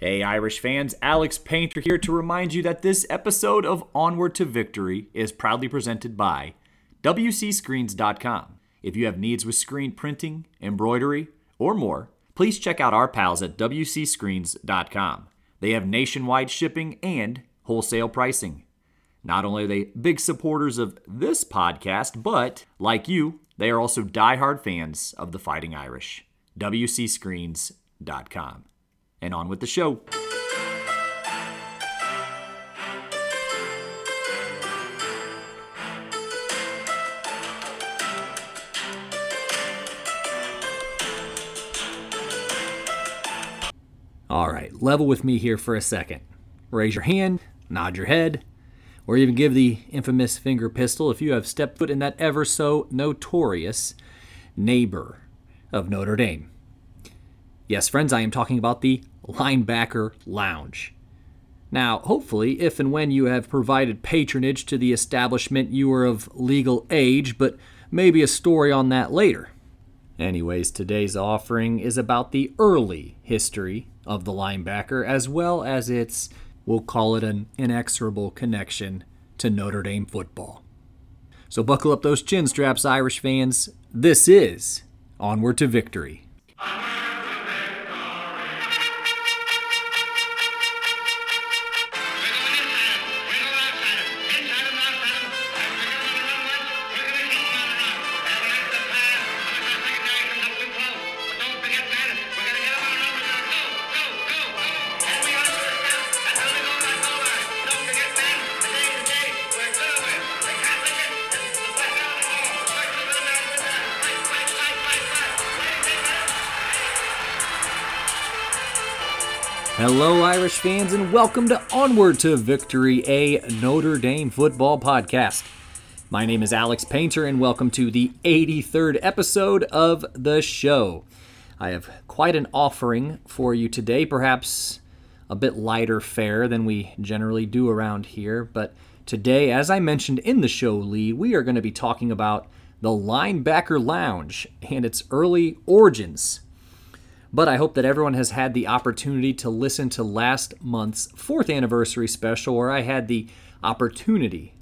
Hey, Irish fans, Alex Painter here to remind you that this episode of Onward to Victory is proudly presented by WCScreens.com. If you have needs with screen printing, embroidery, or more, please check out our pals at WCScreens.com. They have nationwide shipping and wholesale pricing. Not only are they big supporters of this podcast, but like you, they are also diehard fans of the Fighting Irish. WCScreens.com. And on with the show. All right, level with me here for a second. Raise your hand, nod your head, or even give the infamous finger pistol if you have stepped foot in that ever so notorious neighbor of Notre Dame. Yes, friends, I am talking about the Linebacker Lounge. Now, hopefully, if and when you have provided patronage to the establishment, you are of legal age, but maybe a story on that later. Anyways, today's offering is about the early history of the linebacker, as well as its, we'll call it an inexorable connection to Notre Dame football. So buckle up those chin straps, Irish fans. This is Onward to Victory. Hello, Irish fans, and welcome to Onward to Victory, a Notre Dame football podcast. My name is Alex Painter, and welcome to the 83rd episode of the show. I have quite an offering for you today, perhaps a bit lighter fare than we generally do around here, but today, as I mentioned in the show lead, we are going to be talking about the Linebacker Lounge and its early origins. But I hope that everyone has had the opportunity to listen to last month's fourth anniversary special, where I had the opportunity,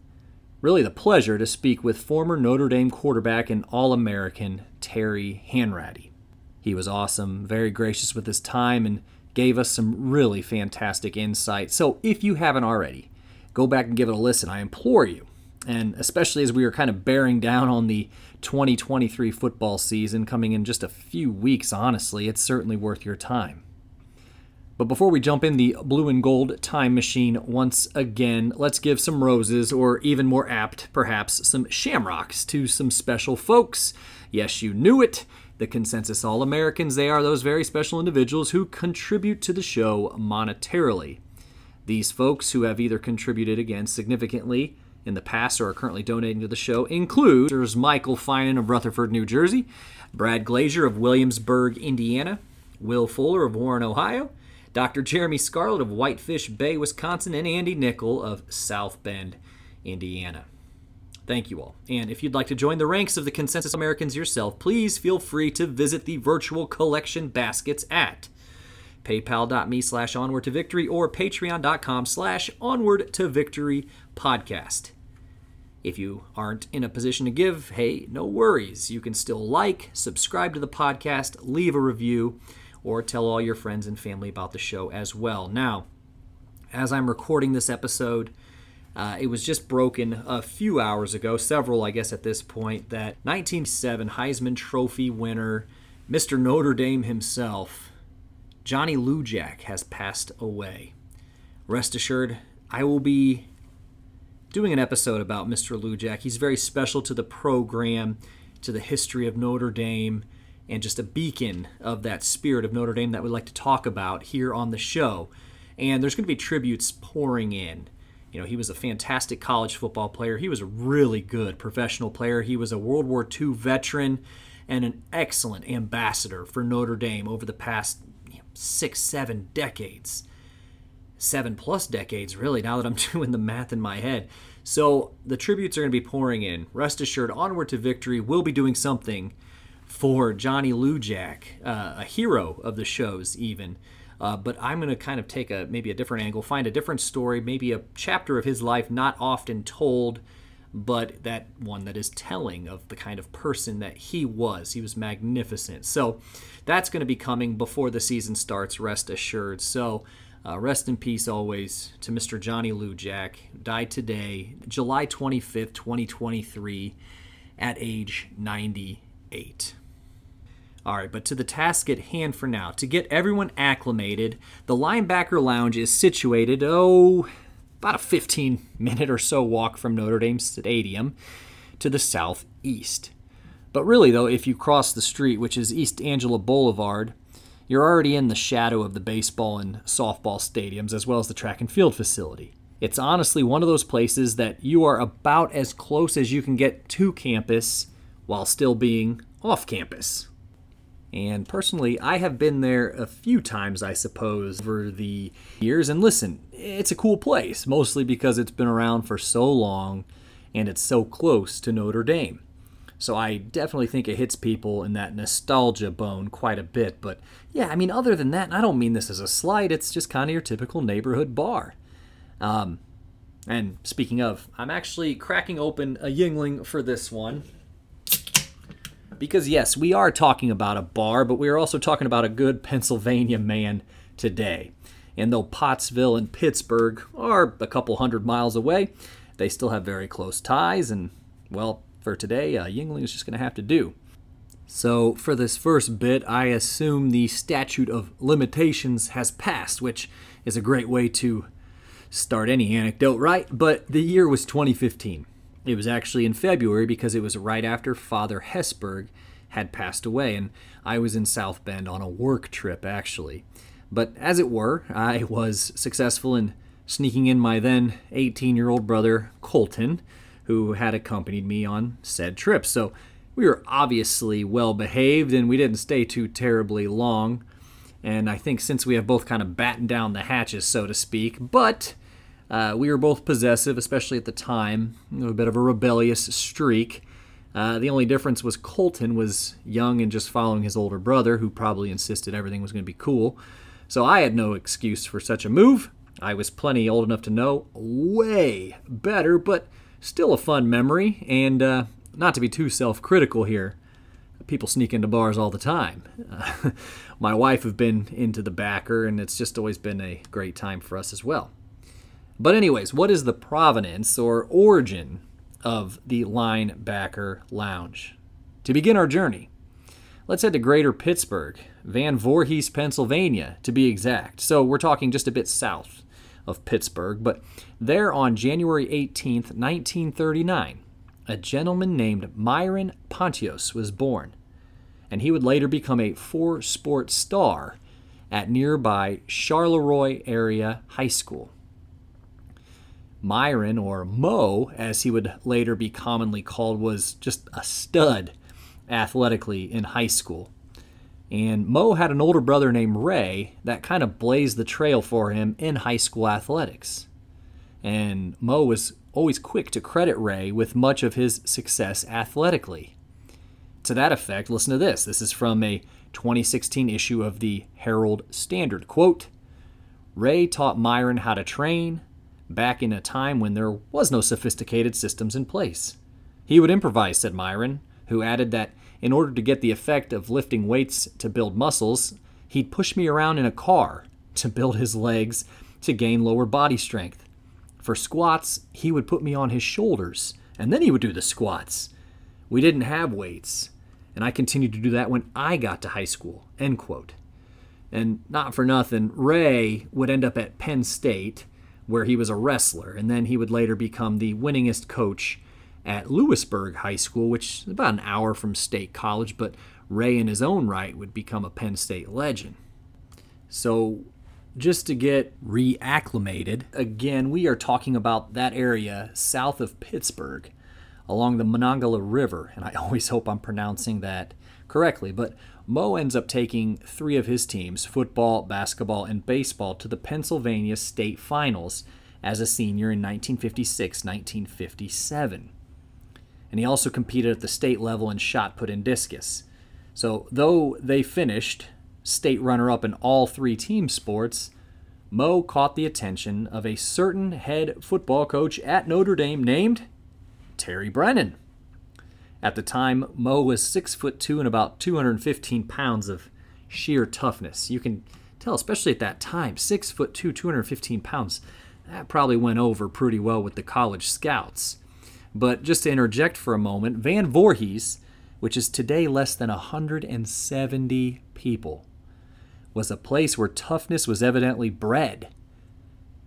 really the pleasure, to speak with former Notre Dame quarterback and All American Terry Hanratty. He was awesome, very gracious with his time, and gave us some really fantastic insight. So if you haven't already, go back and give it a listen. I implore you. And especially as we are kind of bearing down on the 2023 football season coming in just a few weeks, honestly, it's certainly worth your time. But before we jump in the blue and gold time machine once again, let's give some roses, or even more apt, perhaps, some shamrocks to some special folks. Yes, you knew it. The Consensus All Americans, they are those very special individuals who contribute to the show monetarily. These folks who have either contributed again significantly in the past or are currently donating to the show include Michael Finan of Rutherford, New Jersey, Brad Glazier of Williamsburg, Indiana, Will Fuller of Warren, Ohio, Dr. Jeremy Scarlett of Whitefish Bay, Wisconsin, and Andy Nickel of South Bend, Indiana. Thank you all. And if you'd like to join the ranks of the Consensus Americans yourself, please feel free to visit the virtual collection baskets at paypal.me slash onward to victory or patreon.com slash onward to victory podcast. If you aren't in a position to give, hey, no worries. You can still like, subscribe to the podcast, leave a review, or tell all your friends and family about the show as well. Now, as I'm recording this episode, uh, it was just broken a few hours ago, several, I guess, at this point, that 1907 Heisman Trophy winner, Mr. Notre Dame himself, Johnny Lujack, has passed away. Rest assured, I will be doing an episode about Mr. Lujack. He's very special to the program, to the history of Notre Dame, and just a beacon of that spirit of Notre Dame that we'd like to talk about here on the show. And there's going to be tributes pouring in. You know, he was a fantastic college football player. He was a really good professional player. He was a World War II veteran and an excellent ambassador for Notre Dame over the past six, seven decades seven plus decades, really, now that I'm doing the math in my head. So the tributes are going to be pouring in. Rest assured, Onward to Victory will be doing something for Johnny Lujack, uh, a hero of the shows, even. Uh, but I'm going to kind of take a maybe a different angle, find a different story, maybe a chapter of his life not often told, but that one that is telling of the kind of person that he was. He was magnificent. So that's going to be coming before the season starts, rest assured. So uh, rest in peace always to Mr. Johnny Lujack. died today, July 25th, 2023, at age 98. All right, but to the task at hand for now. To get everyone acclimated, the linebacker lounge is situated, oh, about a 15 minute or so walk from Notre Dame Stadium to the southeast. But really, though, if you cross the street, which is East Angela Boulevard, you're already in the shadow of the baseball and softball stadiums as well as the track and field facility. It's honestly one of those places that you are about as close as you can get to campus while still being off campus. And personally, I have been there a few times, I suppose, over the years. And listen, it's a cool place, mostly because it's been around for so long and it's so close to Notre Dame. So I definitely think it hits people in that nostalgia bone quite a bit. But yeah, I mean, other than that, I don't mean this as a slight, it's just kind of your typical neighborhood bar. Um, and speaking of, I'm actually cracking open a Yuengling for this one. Because yes, we are talking about a bar, but we are also talking about a good Pennsylvania man today. And though Pottsville and Pittsburgh are a couple hundred miles away, they still have very close ties, and well, for today, uh, Yuengling is just going to have to do. So, for this first bit, I assume the statute of limitations has passed, which is a great way to start any anecdote, right? But the year was 2015. It was actually in February because it was right after Father Hesburgh had passed away, and I was in South Bend on a work trip, actually. But as it were, I was successful in sneaking in my then 18 year old brother, Colton, who had accompanied me on said trip. So we were obviously well behaved and we didn't stay too terribly long. And I think since we have both kind of battened down the hatches, so to speak, but uh, we were both possessive, especially at the time, a bit of a rebellious streak. Uh, the only difference was Colton was young and just following his older brother, who probably insisted everything was going to be cool. So I had no excuse for such a move. I was plenty old enough to know way better, but still a fun memory, and uh, not to be too self critical here. People sneak into bars all the time. Uh, my wife have been into the backer, and it's just always been a great time for us as well. But, anyways, what is the provenance or origin of the Linebacker Lounge? To begin our journey, let's head to Greater Pittsburgh, Van Voorhis, Pennsylvania, to be exact. So, we're talking just a bit south of Pittsburgh, but there on January 18, 1939, a gentleman named Myron Pottios was born, and he would later become a four sport star at nearby Charleroi area high school. Myron, or Mo, as he would later be commonly called, was just a stud athletically in high school. And Mo had an older brother named Ray that kind of blazed the trail for him in high school athletics. And Mo was always quick to credit Ray with much of his success athletically. To that effect, listen to this. This is from a 2016 issue of the Herald Standard. Quote Ray taught Myron how to train back in a time when there was no sophisticated systems in place. He would improvise, said Myron, who added that in order to get the effect of lifting weights to build muscles, he'd push me around in a car to build his legs to gain lower body strength. For squats, he would put me on his shoulders, and then he would do the squats. We didn't have weights, and I continued to do that when I got to high school. End quote. And not for nothing, Ray would end up at Penn State, where he was a wrestler, and then he would later become the winningest coach at Louisburg High School, which is about an hour from State College, but Ray, in his own right, would become a Penn State legend. So, just to get reacclimated, again, we are talking about that area south of Pittsburgh along the Monongahela River, and I always hope I'm pronouncing that correctly. But Mo ends up taking three of his teams football, basketball, and baseball to the Pennsylvania State Finals as a senior in 1956 1957 and he also competed at the state level in shot put and discus. So, though they finished state runner up in all three team sports, Mo caught the attention of a certain head football coach at Notre Dame named Terry Brennan. At the time, Mo was six foot two and about 215 pounds of sheer toughness. You can tell, especially at that time, six foot two, 215 pounds. That probably went over pretty well with the college scouts. But just to interject for a moment, Van Voorhis, which is today less than 170 people, was a place where toughness was evidently bred.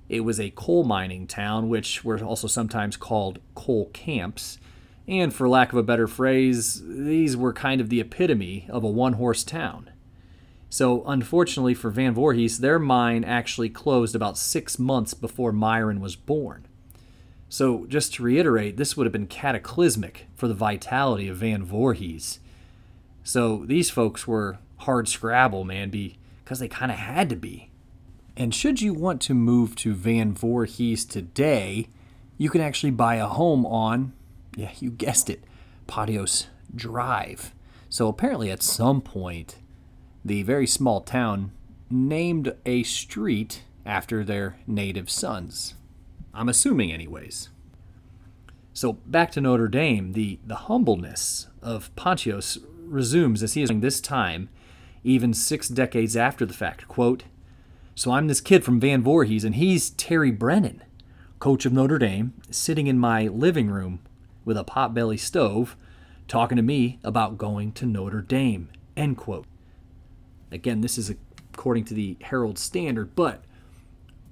It was a coal mining town, which were also sometimes called coal camps. And for lack of a better phrase, these were kind of the epitome of a one horse town. So, unfortunately for Van Voorhis, their mine actually closed about six months before Myron was born. So, just to reiterate, this would have been cataclysmic for the vitality of Van Voorhis. So, these folks were hard scrabble, man, because they kind of had to be. And should you want to move to Van Voorhis today, you can actually buy a home on, yeah, you guessed it, Pottios Drive. So, apparently, at some point, the very small town named a street after their native sons. I'm assuming, anyways. So back to Notre Dame, the, the humbleness of Pottios resumes as he is this time, even six decades after the fact. Quote, So I'm this kid from Van Voorhis, and he's Terry Brennan, coach of Notre Dame, sitting in my living room with a potbelly stove, talking to me about going to Notre Dame. End quote. Again, this is according to the Herald Standard, but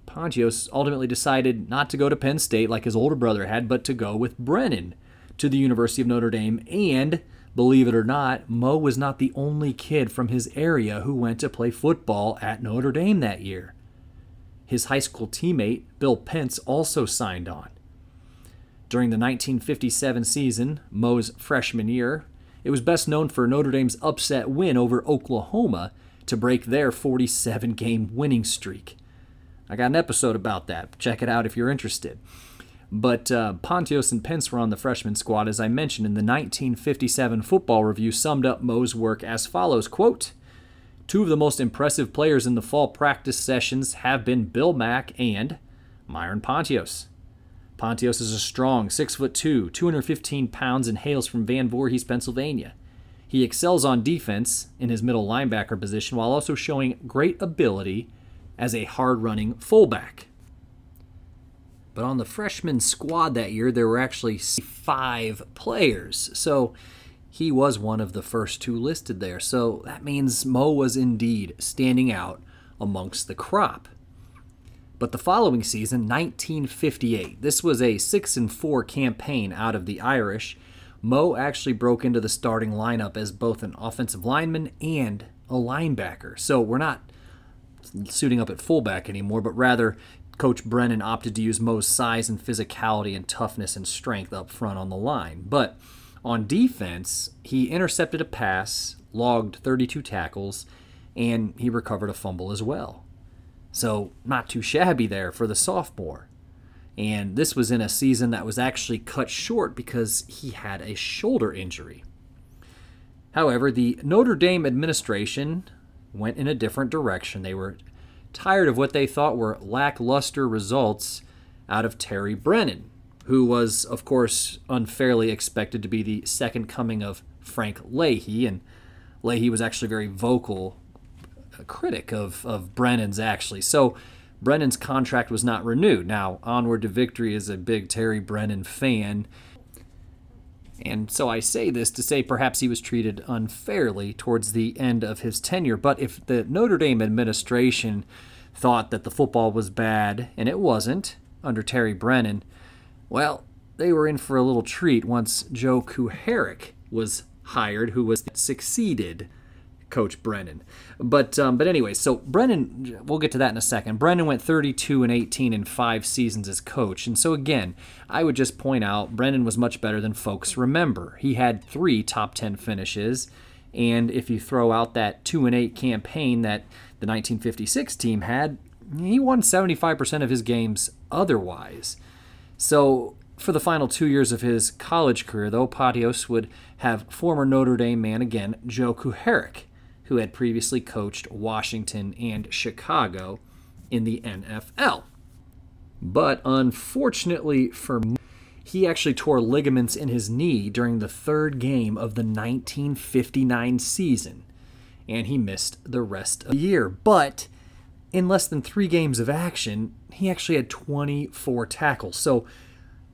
Pottios ultimately decided not to go to Penn State like his older brother had, but to go with Brennan to the University of Notre Dame. And believe it or not, Mo was not the only kid from his area who went to play football at Notre Dame that year. His high school teammate, Bill Pence, also signed on. During the 1957 season, Mo's freshman year, it was best known for Notre Dame's upset win over Oklahoma to break their 47 game winning streak. I got an episode about that. Check it out if you're interested. But uh, Pottios and Pence were on the freshman squad, as I mentioned in the 1957 Football Review, summed up Mo's work as follows quote, Two of the most impressive players in the fall practice sessions have been Bill Mack and Myron Pottios. Pottios is a strong 6'2, 215 pounds, and hails from Van Voorhis, Pennsylvania. He excels on defense in his middle linebacker position while also showing great ability as a hard running fullback. But on the freshman squad that year, there were actually five players. So he was one of the first two listed there. So that means Mo was indeed standing out amongst the crop. But the following season, 1958, this was a 6 and 4 campaign out of the Irish Mo actually broke into the starting lineup as both an offensive lineman and a linebacker. So we're not suiting up at fullback anymore, but rather Coach Brennan opted to use Mo's size and physicality and toughness and strength up front on the line. But on defense, he intercepted a pass, logged 32 tackles, and he recovered a fumble as well. So, not too shabby there for the sophomore. And this was in a season that was actually cut short because he had a shoulder injury. However, the Notre Dame administration went in a different direction. They were tired of what they thought were lackluster results out of Terry Brennan, who was, of course, unfairly expected to be the second coming of Frank Leahy. And Leahy was actually very vocal uh, critic of, of Brennan's, actually. So Brennan's contract was not renewed. Now, Onward to Victory is a big Terry Brennan fan. And so I say this to say perhaps he was treated unfairly towards the end of his tenure. But if the Notre Dame administration thought that the football was bad, and it wasn't under Terry Brennan, well, they were in for a little treat once Joe Kuharich was hired, who was succeeded Coach Brennan. But um, but anyway, so Brennan, we'll get to that in a second. Brennan went 32 and 18 in five seasons as coach, and so again, I would just point out Brennan was much better than folks remember. He had three top 10 finishes, and if you throw out that two and eight campaign that the 1956 team had, he won 75% of his games otherwise. So for the final two years of his college career, though, Pottios would have former Notre Dame man again, Joe Kuharich who had previously coached Washington and Chicago in the NFL. But unfortunately for he actually tore ligaments in his knee during the third game of the 1959 season, and he missed the rest of the year. But in less than three games of action, he actually had 24 tackles. So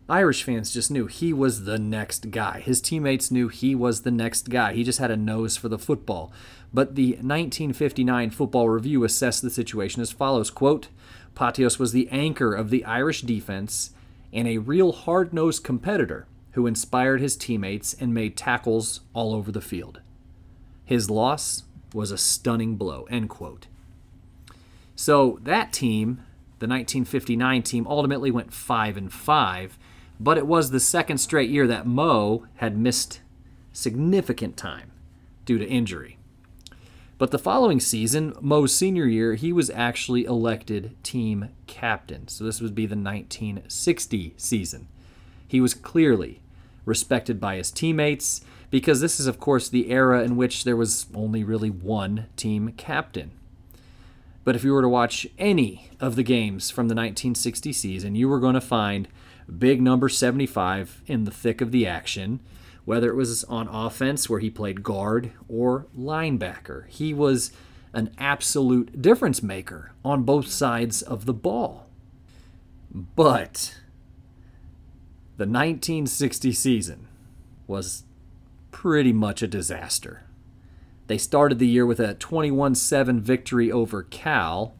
Irish fans just knew he was the next guy. His teammates knew he was the next guy. He just had a nose for the football. But the 1959 Football Review assessed the situation as follows quote, Pottios was the anchor of the Irish defense and a real hard nosed competitor who inspired his teammates and made tackles all over the field. His loss was a stunning blow. End quote. So that team, the 1959 team, ultimately went 5 and 5 but it was the second straight year that Mo had missed significant time due to injury. But the following season, Mo's senior year, he was actually elected team captain. So this would be the 1960 season. He was clearly respected by his teammates because this is, of course, the era in which there was only really one team captain. But if you were to watch any of the games from the 1960 season, you were going to find big number 75 in the thick of the action, whether it was on offense where he played guard or linebacker. He was an absolute difference maker on both sides of the ball. But the 1960 season was pretty much a disaster. They started the year with a 21 7 victory over Cal,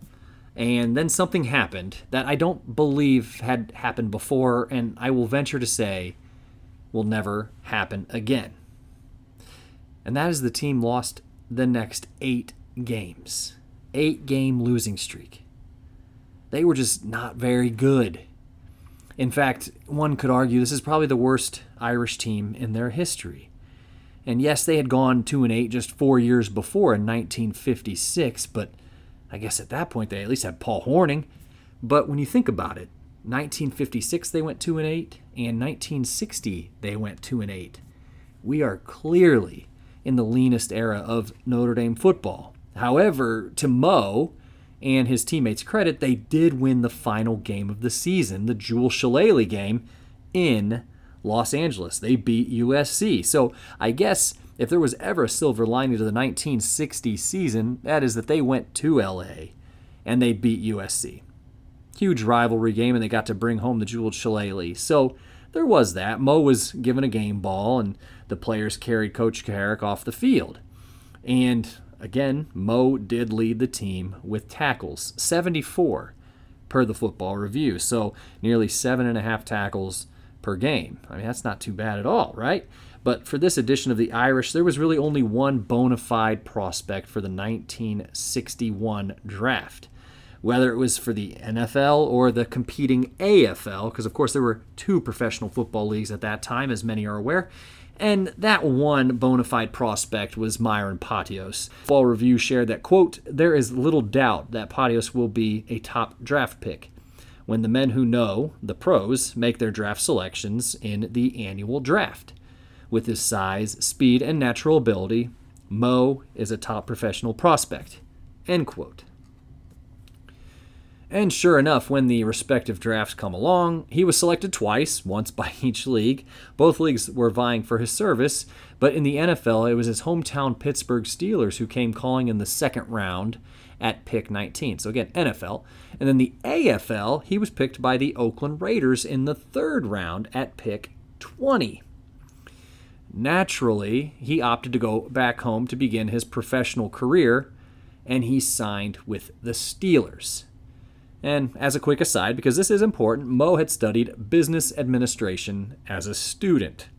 and then something happened that I don't believe had happened before, and I will venture to say will never happen again. And that is the team lost the next eight games. Eight game losing streak. They were just not very good. In fact, one could argue this is probably the worst Irish team in their history. And yes, they had gone 2 and 8 just 4 years before in 1956, but I guess at that point they at least had Paul Hornung. But when you think about it, 1956 they went 2 and 8 and 1960 they went 2 and 8. We are clearly in the leanest era of Notre Dame football. However, to Mo and his teammates' credit, they did win the final game of the season, the Jeweled Shillelagh game in Los Angeles. They beat USC. So I guess if there was ever a silver lining to the 1960 season, that is that they went to LA and they beat USC. Huge rivalry game, and they got to bring home the Jeweled Shillelagh. So there was that. Mo was given a game ball, and the players carried Coach Kuharich off the field. And again, Mo did lead the team with tackles 74 per the football review. So nearly seven and a half tackles per game. I mean, that's not too bad at all, right? But for this edition of the Irish, there was really only one bona fide prospect for the 1961 draft. Whether it was for the NFL or the competing AFL, because of course there were two professional football leagues at that time, as many are aware, and that one bona fide prospect was Myron Pottios. Fall Review shared that, quote, there is little doubt that Pottios will be a top draft pick when the men who know, the pros, make their draft selections in the annual draft. With his size, speed, and natural ability, Mo is a top professional prospect. End quote. And sure enough, when the respective drafts come along, he was selected twice, once by each league. Both leagues were vying for his service, but in the NFL, it was his hometown Pittsburgh Steelers who came calling in the second round at pick 19. So again, NFL. And then the AFL, he was picked by the Oakland Raiders in the third round at pick 20. Naturally, he opted to go back home to begin his professional career, and he signed with the Steelers. And as a quick aside, because this is important, Mo had studied business administration as a student,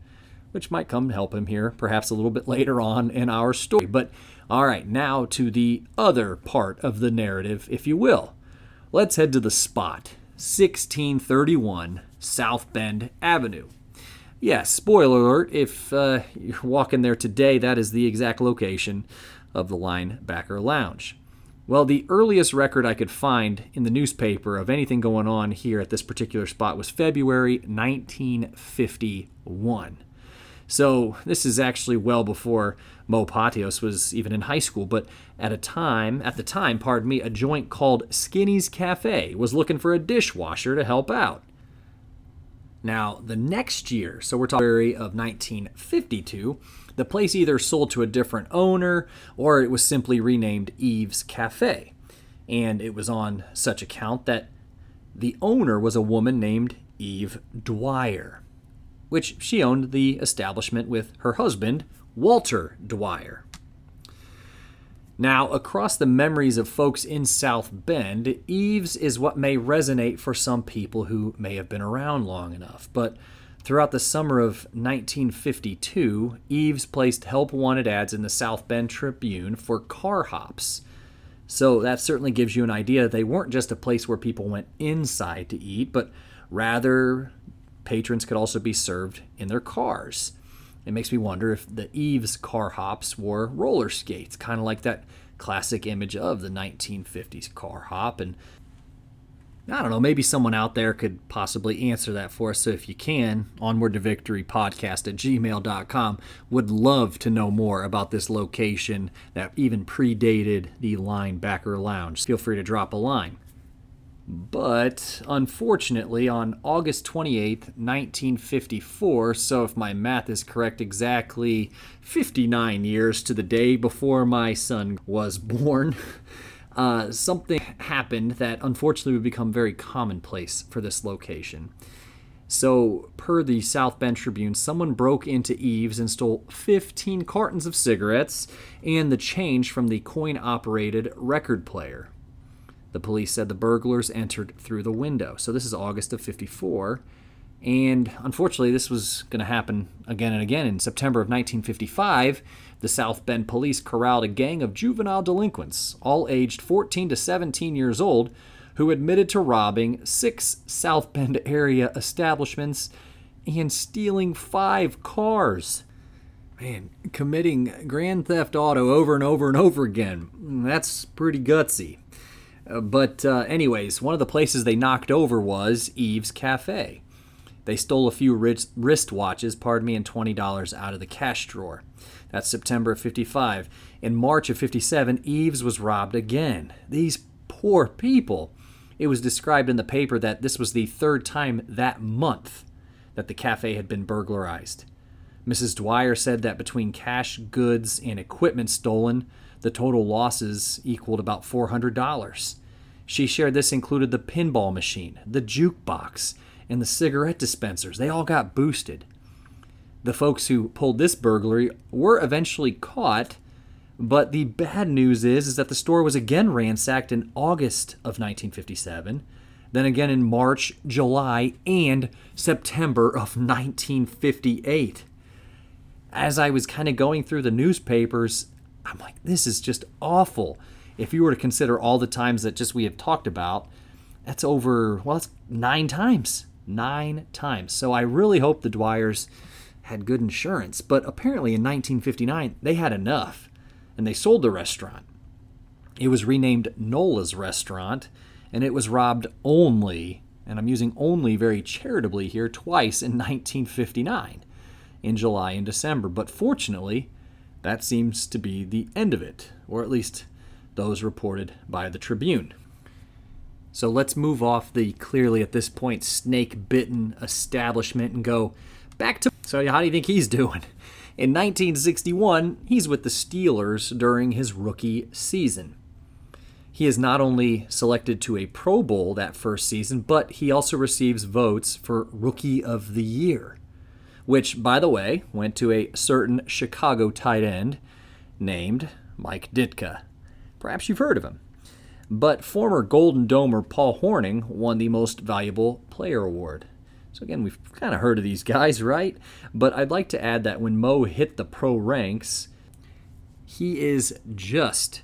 which might come help him here perhaps a little bit later on in our story. But all right, now to the other part of the narrative, if you will. Let's head to the spot 1631 South Bend Avenue. Yes, yeah, spoiler alert, if uh, you're walking there today, that is the exact location of the Linebacker Lounge. Well, the earliest record I could find in the newspaper of anything going on here at this particular spot was February 1951. So this is actually well before Mo Pottios was even in high school, but at a time, at the time, pardon me, a joint called Skinny's Cafe was looking for a dishwasher to help out. Now, the next year, so we're talking February of 1952, the place either sold to a different owner or it was simply renamed Eve's Cafe. And it was on such account that the owner was a woman named Eve Dwyer, which she owned the establishment with her husband, Walter Dwyer. Now, across the memories of folks in South Bend, Eves is what may resonate for some people who may have been around long enough. But throughout the summer of 1952, Eves placed help wanted ads in the South Bend Tribune for car hops. So that certainly gives you an idea they weren't just a place where people went inside to eat, but rather patrons could also be served in their cars. It makes me wonder if the Eves car hops wore roller skates, kind of like that classic image of the 1950s car hop. And I don't know, maybe someone out there could possibly answer that for us. So if you can, onward to victory podcast at gmail.com. Would love to know more about this location that even predated the Linebacker Lounge. Feel free to drop a line. But unfortunately, on August 28th, 1954, so if my math is correct, exactly 59 years to the day before my son was born, uh, something happened that unfortunately would become very commonplace for this location. So, per the South Bend Tribune, someone broke into Eve's and stole 15 cartons of cigarettes and the change from the coin operated record player. The police said the burglars entered through the window. So this is August of 54. And unfortunately, this was going to happen again and again. In September of 1955, the South Bend police corralled a gang of juvenile delinquents, all aged 14 to 17 years old, who admitted to robbing six South Bend area establishments and stealing five cars. Man, committing grand theft auto over and over and over again. That's pretty gutsy. Uh, but, uh, anyways, one of the places they knocked over was Eve's Cafe. They stole a few wrist wristwatches, pardon me, and $20 out of the cash drawer. That's September of 55. In March of 57, Eve's was robbed again. These poor people. It was described in the paper that this was the third time that month that the cafe had been burglarized. Mrs. Dwyer said that between cash, goods, and equipment stolen, the total losses equaled about $400. She shared this included the pinball machine, the jukebox, and the cigarette dispensers. They all got boosted. The folks who pulled this burglary were eventually caught, but the bad news is, is that the store was again ransacked in August of 1957, then again in March, July, and September of 1958. As I was kind of going through the newspapers, I'm like, this is just awful. If you were to consider all the times that just we have talked about, that's over, well, it's nine times. Nine times. So I really hope the Dwyers had good insurance. But apparently in 1959, they had enough and they sold the restaurant. It was renamed Nola's Restaurant and it was robbed only, and I'm using only very charitably here, twice in 1959, in July and December. But fortunately, that seems to be the end of it, or at least those reported by the Tribune. So let's move off the clearly at this point snake bitten establishment and go back to. So, how do you think he's doing? In 1961, he's with the Steelers during his rookie season. He is not only selected to a Pro Bowl that first season, but he also receives votes for Rookie of the Year which, by the way, went to a certain Chicago tight end named Mike Ditka. Perhaps you've heard of him. But former Golden Domer Paul Hornung won the Most Valuable Player Award. So, again, we've kind of heard of these guys, right? But I'd like to add that when Mo hit the pro ranks, he is just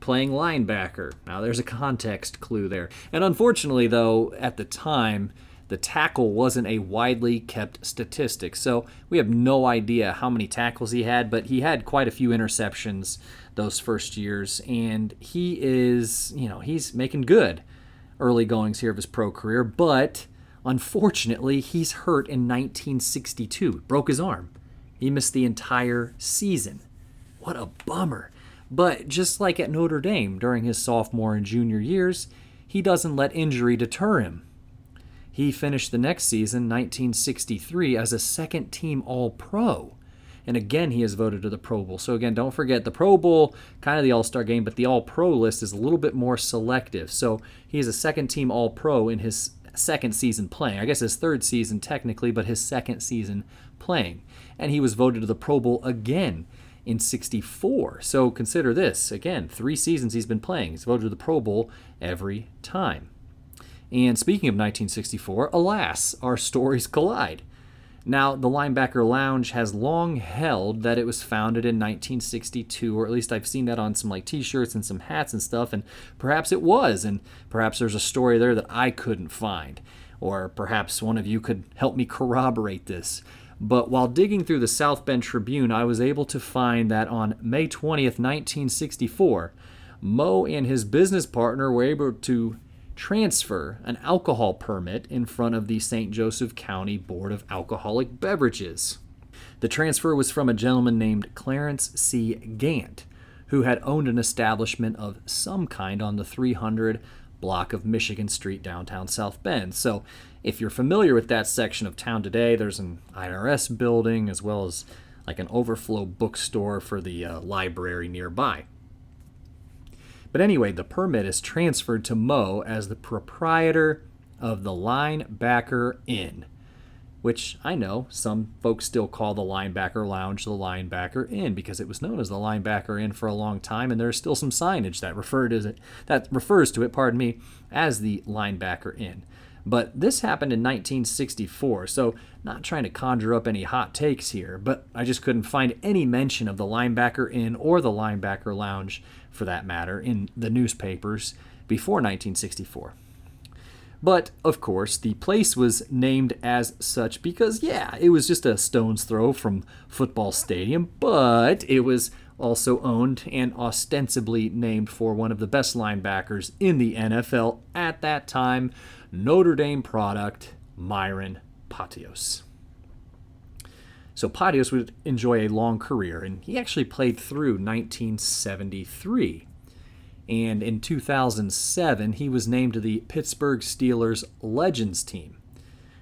playing linebacker. Now, there's a context clue there. And unfortunately, though, at the time, the tackle wasn't a widely kept statistic. So we have no idea how many tackles he had, but he had quite a few interceptions those first years. And he is, you know, he's making good early goings here of his pro career. But unfortunately, he's hurt in 1962, broke his arm He missed the entire season. What a bummer. But just like at Notre Dame during his sophomore and junior years, he doesn't let injury deter him. He finished the next season, 1963, as a second team All Pro. And again, he is voted to the Pro Bowl. So, again, don't forget the Pro Bowl, kind of the All Star game, but the All Pro list is a little bit more selective. So, he is a second team All Pro in his second season playing. I guess his third season technically, but his second season playing. And he was voted to the Pro Bowl again in 64. So, consider this again, three seasons he's been playing. He's voted to the Pro Bowl every time. And speaking of 1964, alas, our stories collide. Now, the Linebacker Lounge has long held that it was founded in 1962, or at least I've seen that on some like t-shirts and some hats and stuff, and perhaps it was, and perhaps there's a story there that I couldn't find, or perhaps one of you could help me corroborate this. But while digging through the South Bend Tribune, I was able to find that on May 20th, 1964, Mo and his business partner were able to transfer an alcohol permit in front of the St. Joseph County Board of Alcoholic Beverages. The transfer was from a gentleman named Clarence C. Gant, who had owned an establishment of some kind on the 300 block of Michigan Street, downtown South Bend. So, if you're familiar with that section of town today, there's an IRS building as well as like an overflow bookstore for the uh, library nearby. But anyway, the permit is transferred to Mo as the proprietor of the Linebacker Inn, which I know some folks still call the Linebacker Lounge the Linebacker Inn because it was known as the Linebacker Inn for a long time, and there's still some signage that referred it that refers to it, pardon me, as the Linebacker Inn. But this happened in 1964, so not trying to conjure up any hot takes here, but I just couldn't find any mention of the Linebacker Inn or the Linebacker Lounge, for that matter, in the newspapers before 1964. But, of course, the place was named as such because, yeah, it was just a stone's throw from Football Stadium, but it was also owned and ostensibly named for one of the best linebackers in the NFL at that time, Notre Dame product, Myron Pottios. So Pottios would enjoy a long career, and he actually played through 1973. And in 2007, he was named to the Pittsburgh Steelers Legends team,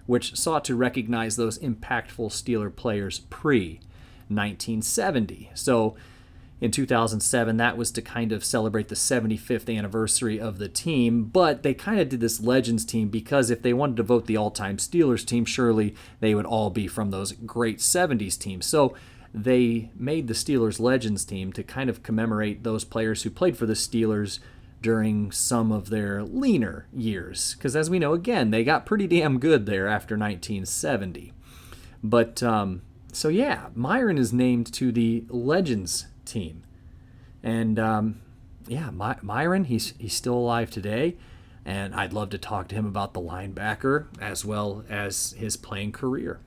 which sought to recognize those impactful Steeler players pre 1970. So in 2007. That was to kind of celebrate the 75th anniversary of the team, but they kind of did this Legends team because if they wanted to vote the all time Steelers team, surely they would all be from those great 70s teams. So they made the Steelers Legends team to kind of commemorate those players who played for the Steelers during some of their leaner years. Because as we know, again, they got pretty damn good there after 1970. But um, so yeah, Myron is named to the Legends team. And um, yeah, My- Myron, he's he's still alive today, and I'd love to talk to him about the linebacker as well as his playing career.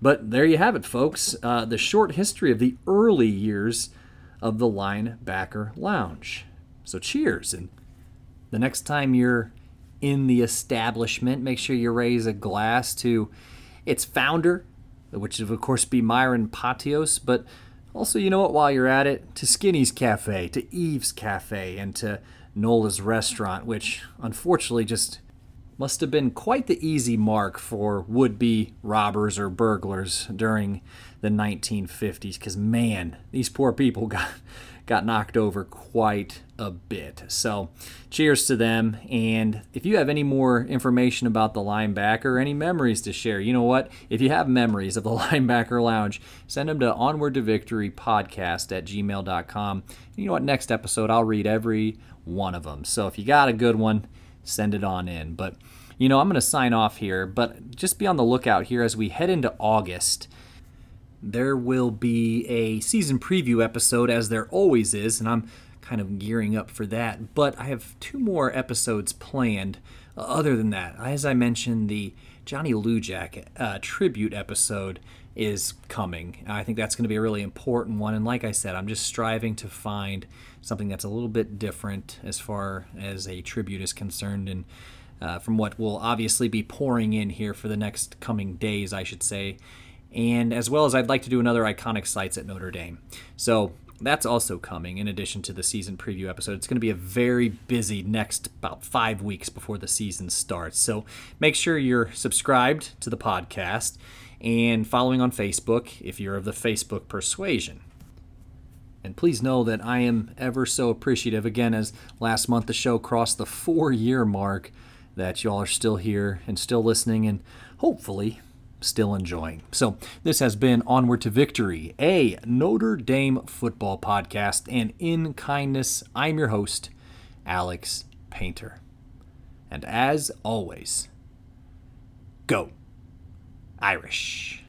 But there you have it, folks. Uh, the short history of the early years of the linebacker lounge. So cheers, and the next time you're in the establishment, make sure you raise a glass to its founder, which would of course be Myron Pottios, but also, you know what, while you're at it, to Skinny's Cafe, to Eve's Cafe, and to Nola's Restaurant, which unfortunately just must have been quite the easy mark for would be robbers or burglars during the 1950s, because man, these poor people got got knocked over quite a bit. So, cheers to them. And if you have any more information about the linebacker, any memories to share, you know what? If you have memories of the linebacker lounge, send them to onward to victory podcast at gmail.com. you know what? Next episode, I'll read every one of them. So, if you got a good one, send it on in. But, you know, I'm going to sign off here, but just be on the lookout here as we head into August there will be a season preview episode, as there always is, and I'm kind of gearing up for that. But I have two more episodes planned. Uh, other than that, as I mentioned, the Johnny Lujack uh, tribute episode is coming. I think that's going to be a really important one. And like I said, I'm just striving to find something that's a little bit different as far as a tribute is concerned. And uh, from what will obviously be pouring in here for the next coming days, I should say and as well as I'd like to do another iconic sites at Notre Dame. So that's also coming in addition to the season preview episode. It's going to be a very busy next about five weeks before the season starts. So make sure you're subscribed to the podcast and following on Facebook if you're of the Facebook persuasion. And please know that I am ever so appreciative, again, as last month the show crossed the four year mark, that y'all are still here and still listening and hopefully still enjoying. So, this has been Onward to Victory, a Notre Dame football podcast. And in kindness, I'm your host, Alex Painter. And as always, go Irish.